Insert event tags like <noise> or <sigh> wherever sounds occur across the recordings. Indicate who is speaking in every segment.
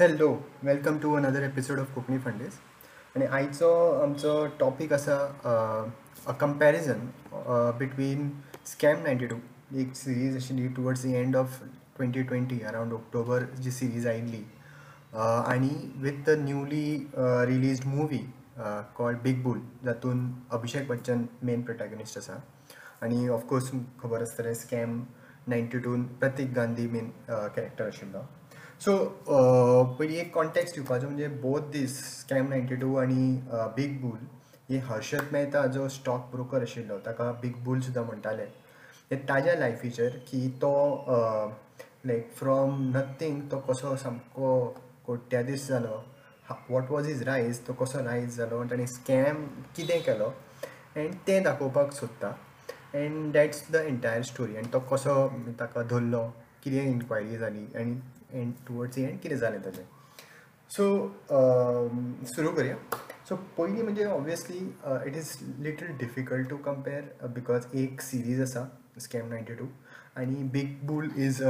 Speaker 1: Hello welcome to another episode of Konkani fundaes आणि आयचो आमचो टॉपीक आसा a comparison between scam ninety two एक सिरीज आशिल्ली towards the end of twenty twenty around October G series आयिल्ली आनी with the newly release movie called big bull जातून Abhishek Bachchan main protagonist आसा आनी ऑफकोर्स खबर आसतलें स्कॅम नायन्टी टून प्रतीक गांधी मेन कॅरेक्टर आशिल्लो सो पयलीं एक कॉन्टेक्स्ट दिवपाचो म्हणजे both these scam ninety two आनी बीग बूल हे हर्षद मेहता जो स्टॉक ब्रोकर आशिल्लो ताका बीग बूल सुद्दां म्हणटाले हे ताज्या लायफीचेर की तो लायक फ्रॉम नथींग तो कसो सामको कोट्यादीस जालो वॉट वॉज इज रायज तो कसो रायज जालो ताणें स्कॅम कितें केलो एंड तें दाखोवपाक सोदता and that's the entire story आनी तो कसो ताका धरलो कितें इन्क्वायरी जाली आनी एंड टुवर्ड्स एंड कितें जालें ताजें सो सुरू करया सो पयलीं म्हणजे obviously it is little difficult to compare because एक सिरीज आसा स्कॅम नायन्टी टू आनी big bull is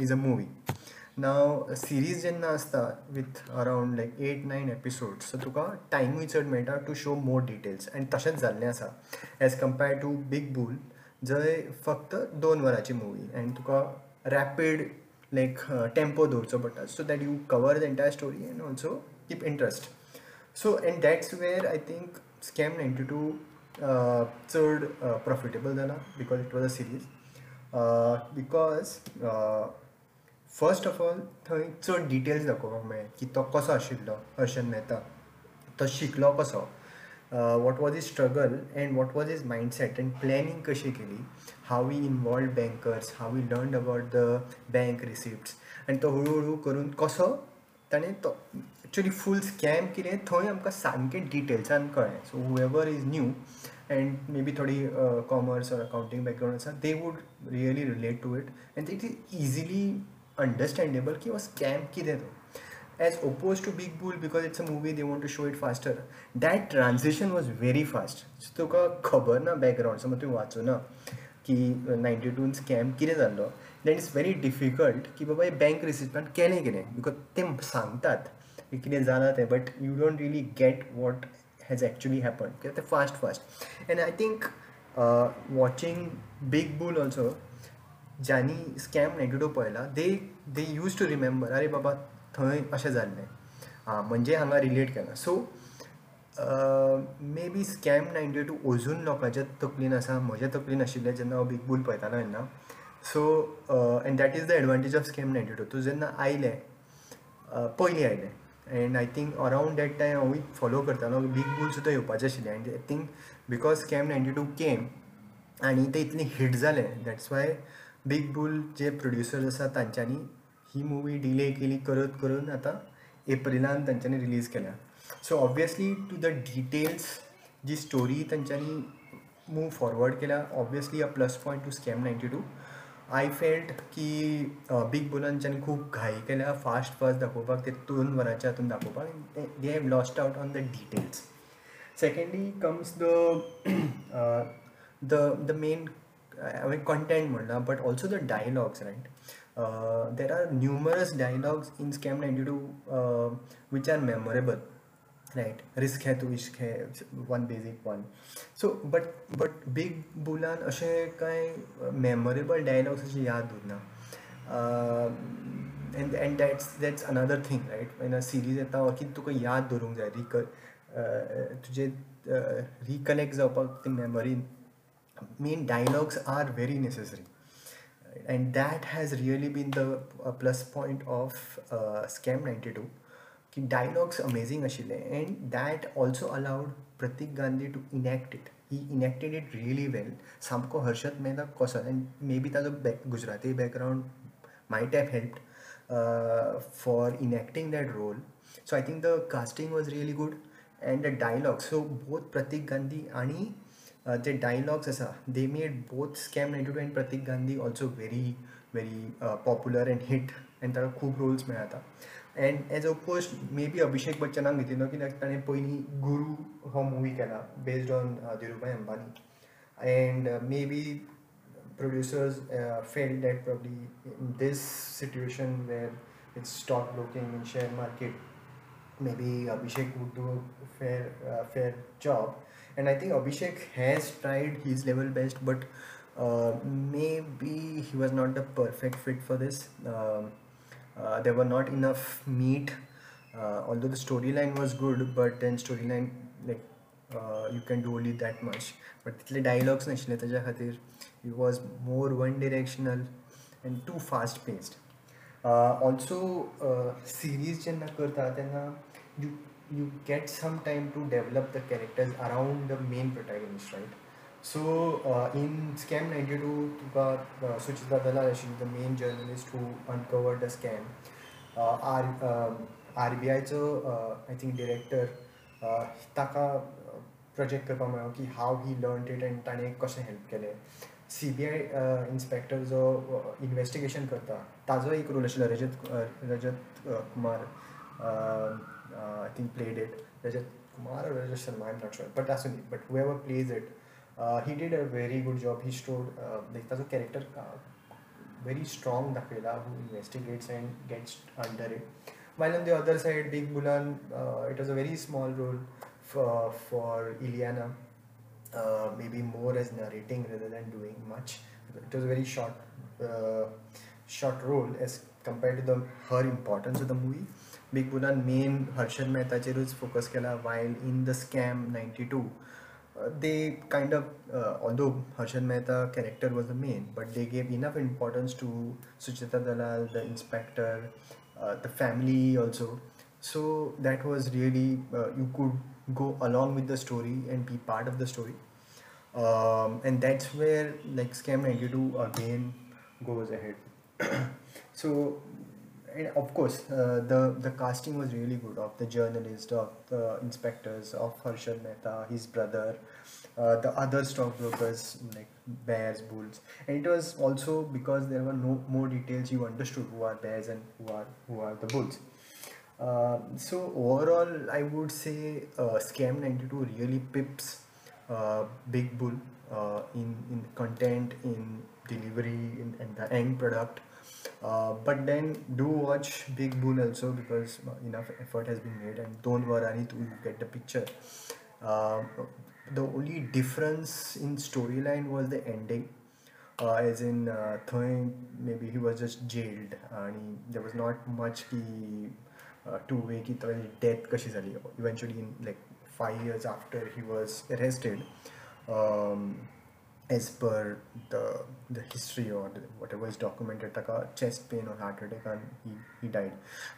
Speaker 1: is a movie now series जेन्ना आसता with around like eight nine episodes so तुका टायमूय चड मेळटा टू शो मोर डिटेल्स आनी तशेंच जाल्लें आसा as compared to big bull जंय फक्त दोन वरांची मुवी आनी तुका रॅपीड लायक टेम्पो दवरचो पडटा so that you cover the entire story and also keep interest so and that's where I think scam ninety two चड प्रॉफिटेबल जाला because it was a series because first of all थंय चड details दाखोवपाक मेळ्ळे की तो कसो आशिल्लो हर्षद मेहता तो शिकलो कसो what was his struggle and what was his mindset and planning कशी केली? How we involve bankers how we learn about the bank receipts आनी तो हळू हळू करून कसो? ताणें तो एक्चुली फूल स्कॅम कितें थंय आमकां सामकें डिटेल्सान कळ्ळें. So however is new and may be थोडी कॉमर्स ऑर अकावंटींग बॅकग्रावंड आसा they would really relate to it and it is easily understandable की हो स्कॅम कितें तो. as opposed to Big Bull because it's a movie they want to show it faster that transition was very fast so तुका खबर ना background समज तुवें वाचूं ना की नायन्टी टून स्कॅम कितें जाल्लो दॅट इज व्हेरी डिफिकल्ट की बाबा हे बँक रिसिप्टान केलें कितें बिकॉज ते सांगतात की कितें जालां तें but you don't really get what has actually happen कित्याक ते fast fast and I think watching Big Bull also ज्यांनी स्कॅम नायन्टी टू पळयला they they used to remember अरे बाबा थंय अशें जाल्लें. आं म्हणजे हांगा रिलेट केलां. So may be scam ninety two अजून लोकांच्या तकलीन आसा म्हज्या तकलीन आशिल्लें जेन्ना हांव बीग बूल पळयतालो तेन्ना. So and that is the advantage of scam ninety two तूं जेन्ना आयलें पयलीं आयलें. And I think around that time हांवूय फॉलो करतालो बीग बूल सुद्दां येवपाचें आशिल्लें. And I think because scam ninety two came आनी तें इतलें हिट जालें दॅट्स वाय बीग बूल जे प्रोड्युसर्स आसा तांच्यांनी ही मुवी डिले केली करत करून आतां एप्रिलान तांच्यांनी रिलीज केल्या so obviously to the details G story तांच्यांनी मूव फॉरवर्ड केल्या obviously a plus point to scam ninety two I felt की बीग बोलांच्यानी खूब घाई केल्या. फास्ट फास्ट दाखोवपाक ते दोन वरांच्या हातून दाखोवपाक. They have lost out on the details secondly comes the the the main हांवें कंटेंट म्हणला but also the dialogues right uh, there are numerous dialogues in scam 92 uh, which are memorable right risk hai to ishq hai one basic one so but but big bulan अशे कांय memorable dialogues अशे याद उरना and and that's that's another thing right when a series येता की तुका याद दवरूंक जाय रिक तुजे रिकलेक्ट जावपाक ती memory main dialogues are very necessary and that has really been the uh, plus point of uh, scam 92 की डायलॉग्स अमेझींग आशिल्ले and that also allowed Prateek Gandhi to enact it he enacted it really well सामको हर्षद मेहता कसो end may बी ताजो back Gujarati background might have help for enacting that role so I think the casting was really good and the dialogue so both Prateek Gandhi आनी जे dialogues आसा they made both scam ninety two and Pratik Gandhi also very very popular and hit and ताका खूब roles मेळटा and as oppose may be Abhishek बच्चनाक घेतिल्लो कित्याक ताणें पयलीं गुरू हो मुवी केला based on Dhirubhai Ambani. And may be producers felt that that these situation this it's where it's in broking market may be maybe would do do a job and I think Abhishek has tried his level best but uh, maybe he was not the perfect fit for this um, uh, there were not enough meat uh, although the storyline was good but then storyline like uh, you can do only that much but title dialogues नाशिल्ले ताच्या खातीर he was more one directional and too fast paced uh, also uh, series जेन्ना करता तेन्ना you you get some time to develop the characters around the main protagonist right so uh, in scam 92 Tuka uh, Suchita दलाल आशिल्ली the main journalist who uncovered the scam uh, R, uh, RBIचो I think director ताका project करपाक मेळ्ळो की how he learn it and ताणें कशें help केलें C B I inspector जो इन्वेस्टिगेशन करता ताजो एक रोल आशिल्लो Rajat Rajat Kumar uh, I think played it. Rajat Kumar or Rajat Sharma, I'm not sure, but that's only. But whoever plays it, uh, he did a very good job. He showed uh, the character uh, very strong the fella who investigates and gets under it. While on the other side, Big Bulan, uh, it was a very small role for, for Ileana, uh, maybe more as narrating rather than doing much. It was a very short, uh, short role as compared to the her importance of the movie. Big Bulan main Harshad Mehtachiru's focus kela while in the scam 92 uh, they kind of uh, although Harshad Mehta character was the main but they gave enough importance to Sujata Dalal the inspector uh, the family also. So that was really you could go along with the story and be part of the story. Um, and that's where like scam 92 again goes ahead. <coughs> So of course uh, the the casting was really good of the journalist of the inspectors of Harshad Mehta his brother uh, the other stockbrokers like bears bulls. And it was also because there were no more details you understood who are bears and who are who are the bulls. Uh, so overall i would say uh, scam 92 really pips uh, big bull uh, in in content in delivery in, in the end product uh, but then do watch Big Boon also because uh, enough effort has been made and don't worry to will get the picture. Uh, the only difference in storyline was the ending. Uh, as in uh, maybe he was just jailed and there was not much ki, uh, to way ki death kashi eventually in like five years after he was arrested um, as per the the history or the, whatever is documented taka chest pain or heart attack and he, he died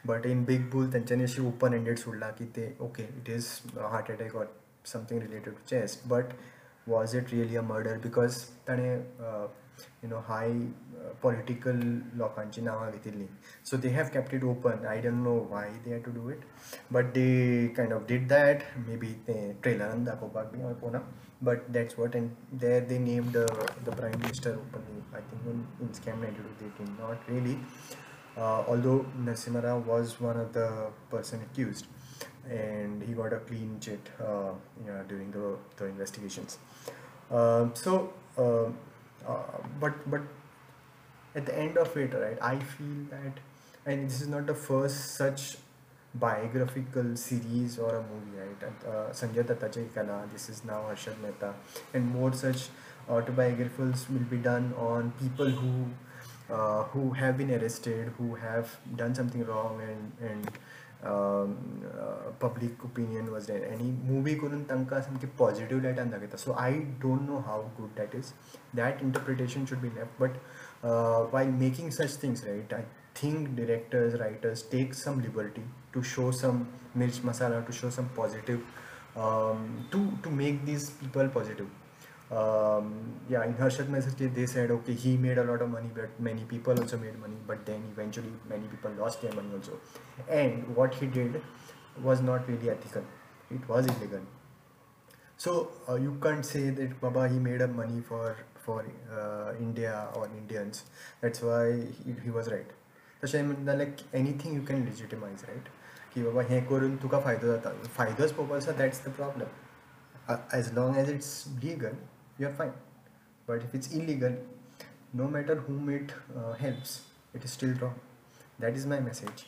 Speaker 1: but in big bull त्यांच्यानी अशी open ended सोडला की ते okay it is a heart attack or something related to chest but was it really a murder because ताणे uh, you know high uh, political लोकांची नावां घेतिल्ली so they have kept it open I don't know why they had to do it but they kind of did that maybe ते ट्रेलरान दाखोवपाक बी हांवें पळोवना but that's what and there they named uh, the prime minister openly I think in, in scam 92 they did not really. Uh, although Nasimara was one of the person accused and he got a clean chit uh, yeah, during the, the investigations. Um, so um, uh, but but at the end of it right i feel that and this is not the first such biographical series or a movie right and, uh, sanjay dattache kala this is now harshad mehta and more such autobiographicals will be done on people who uh, who have been arrested who have done something wrong and and um, uh, public opinion was there आणि movie करून तांकां सामकी positive लायटान दाखयता so I don't know how good that is that interpretation should be left but while making such things right I think directors writers take some liberty to show some mirch masala to show some positive um, to to make these people positive. Um, yeah in Harshad Mehta they said okay he made a lot of money but many people also made money but then eventually many people lost their money also. And what he did was not really ethical. It was illegal. So uh, you can't say that baba he made up money for for uh, India or Indians. That's why he, he was right तशें म्हणटा like anything you can legitimise right की बाबा हें करून तुका फायदो जाता. फायदोच पळोवपाक आसा that's the problem as long as it's legal you are fine but if it's illegal no matter whom it helps it is still wrong that is my message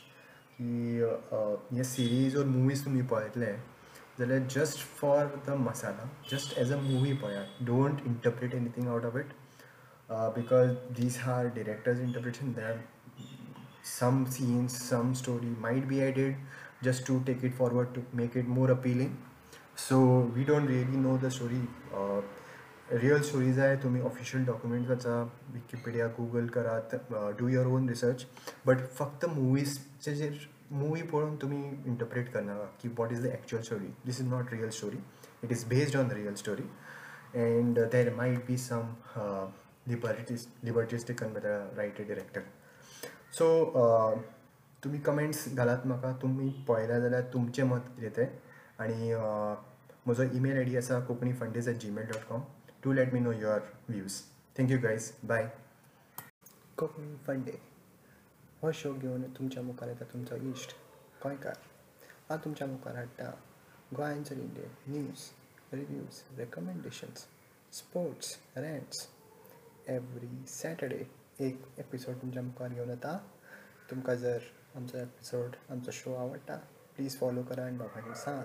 Speaker 1: की हे सिरीज ओर मुवीज तुमी पळयतले जाल्यार just for the masala just as a movie पळयात don't interpret anything out of it because these are directors interpretation that some scenes, some story might be added just to take it forward to make it more appealing. So we don't really know the story. Uh, real stories आहे तुम्ही official document वाचा Wikipedia Google करात do your own research but फक्त मुवीजचे जे movie पळोवन तुम्ही interpret करणार की what is the actual story this is not real story it is based on real story and there might be some liberties liberties taken by the writer director so uh, तुमी comments घालात म्हाका तुमी पळयल्या जाल्यार तुमचें मत कितें तें आनी म्हजो ईमेल आय डी आसा Konkani fundaes at Gmail dot com to let me know your views thank you guys bye Konkani fundae हो शो घेवन तुमच्या मुखार येता तुमचो इश्ट गोंयकार हांव तुमच्या मुखार हाडटा गोंयांचो Indian news reviews recommendations sports rants every Saturday एक एपिसोड तुमच्या मुखार घेवन येता तुमकां जर आमचो एपिसोड आमचो शो आवडटा प्लीज फॉलो करा आनी लोकांनी सांग.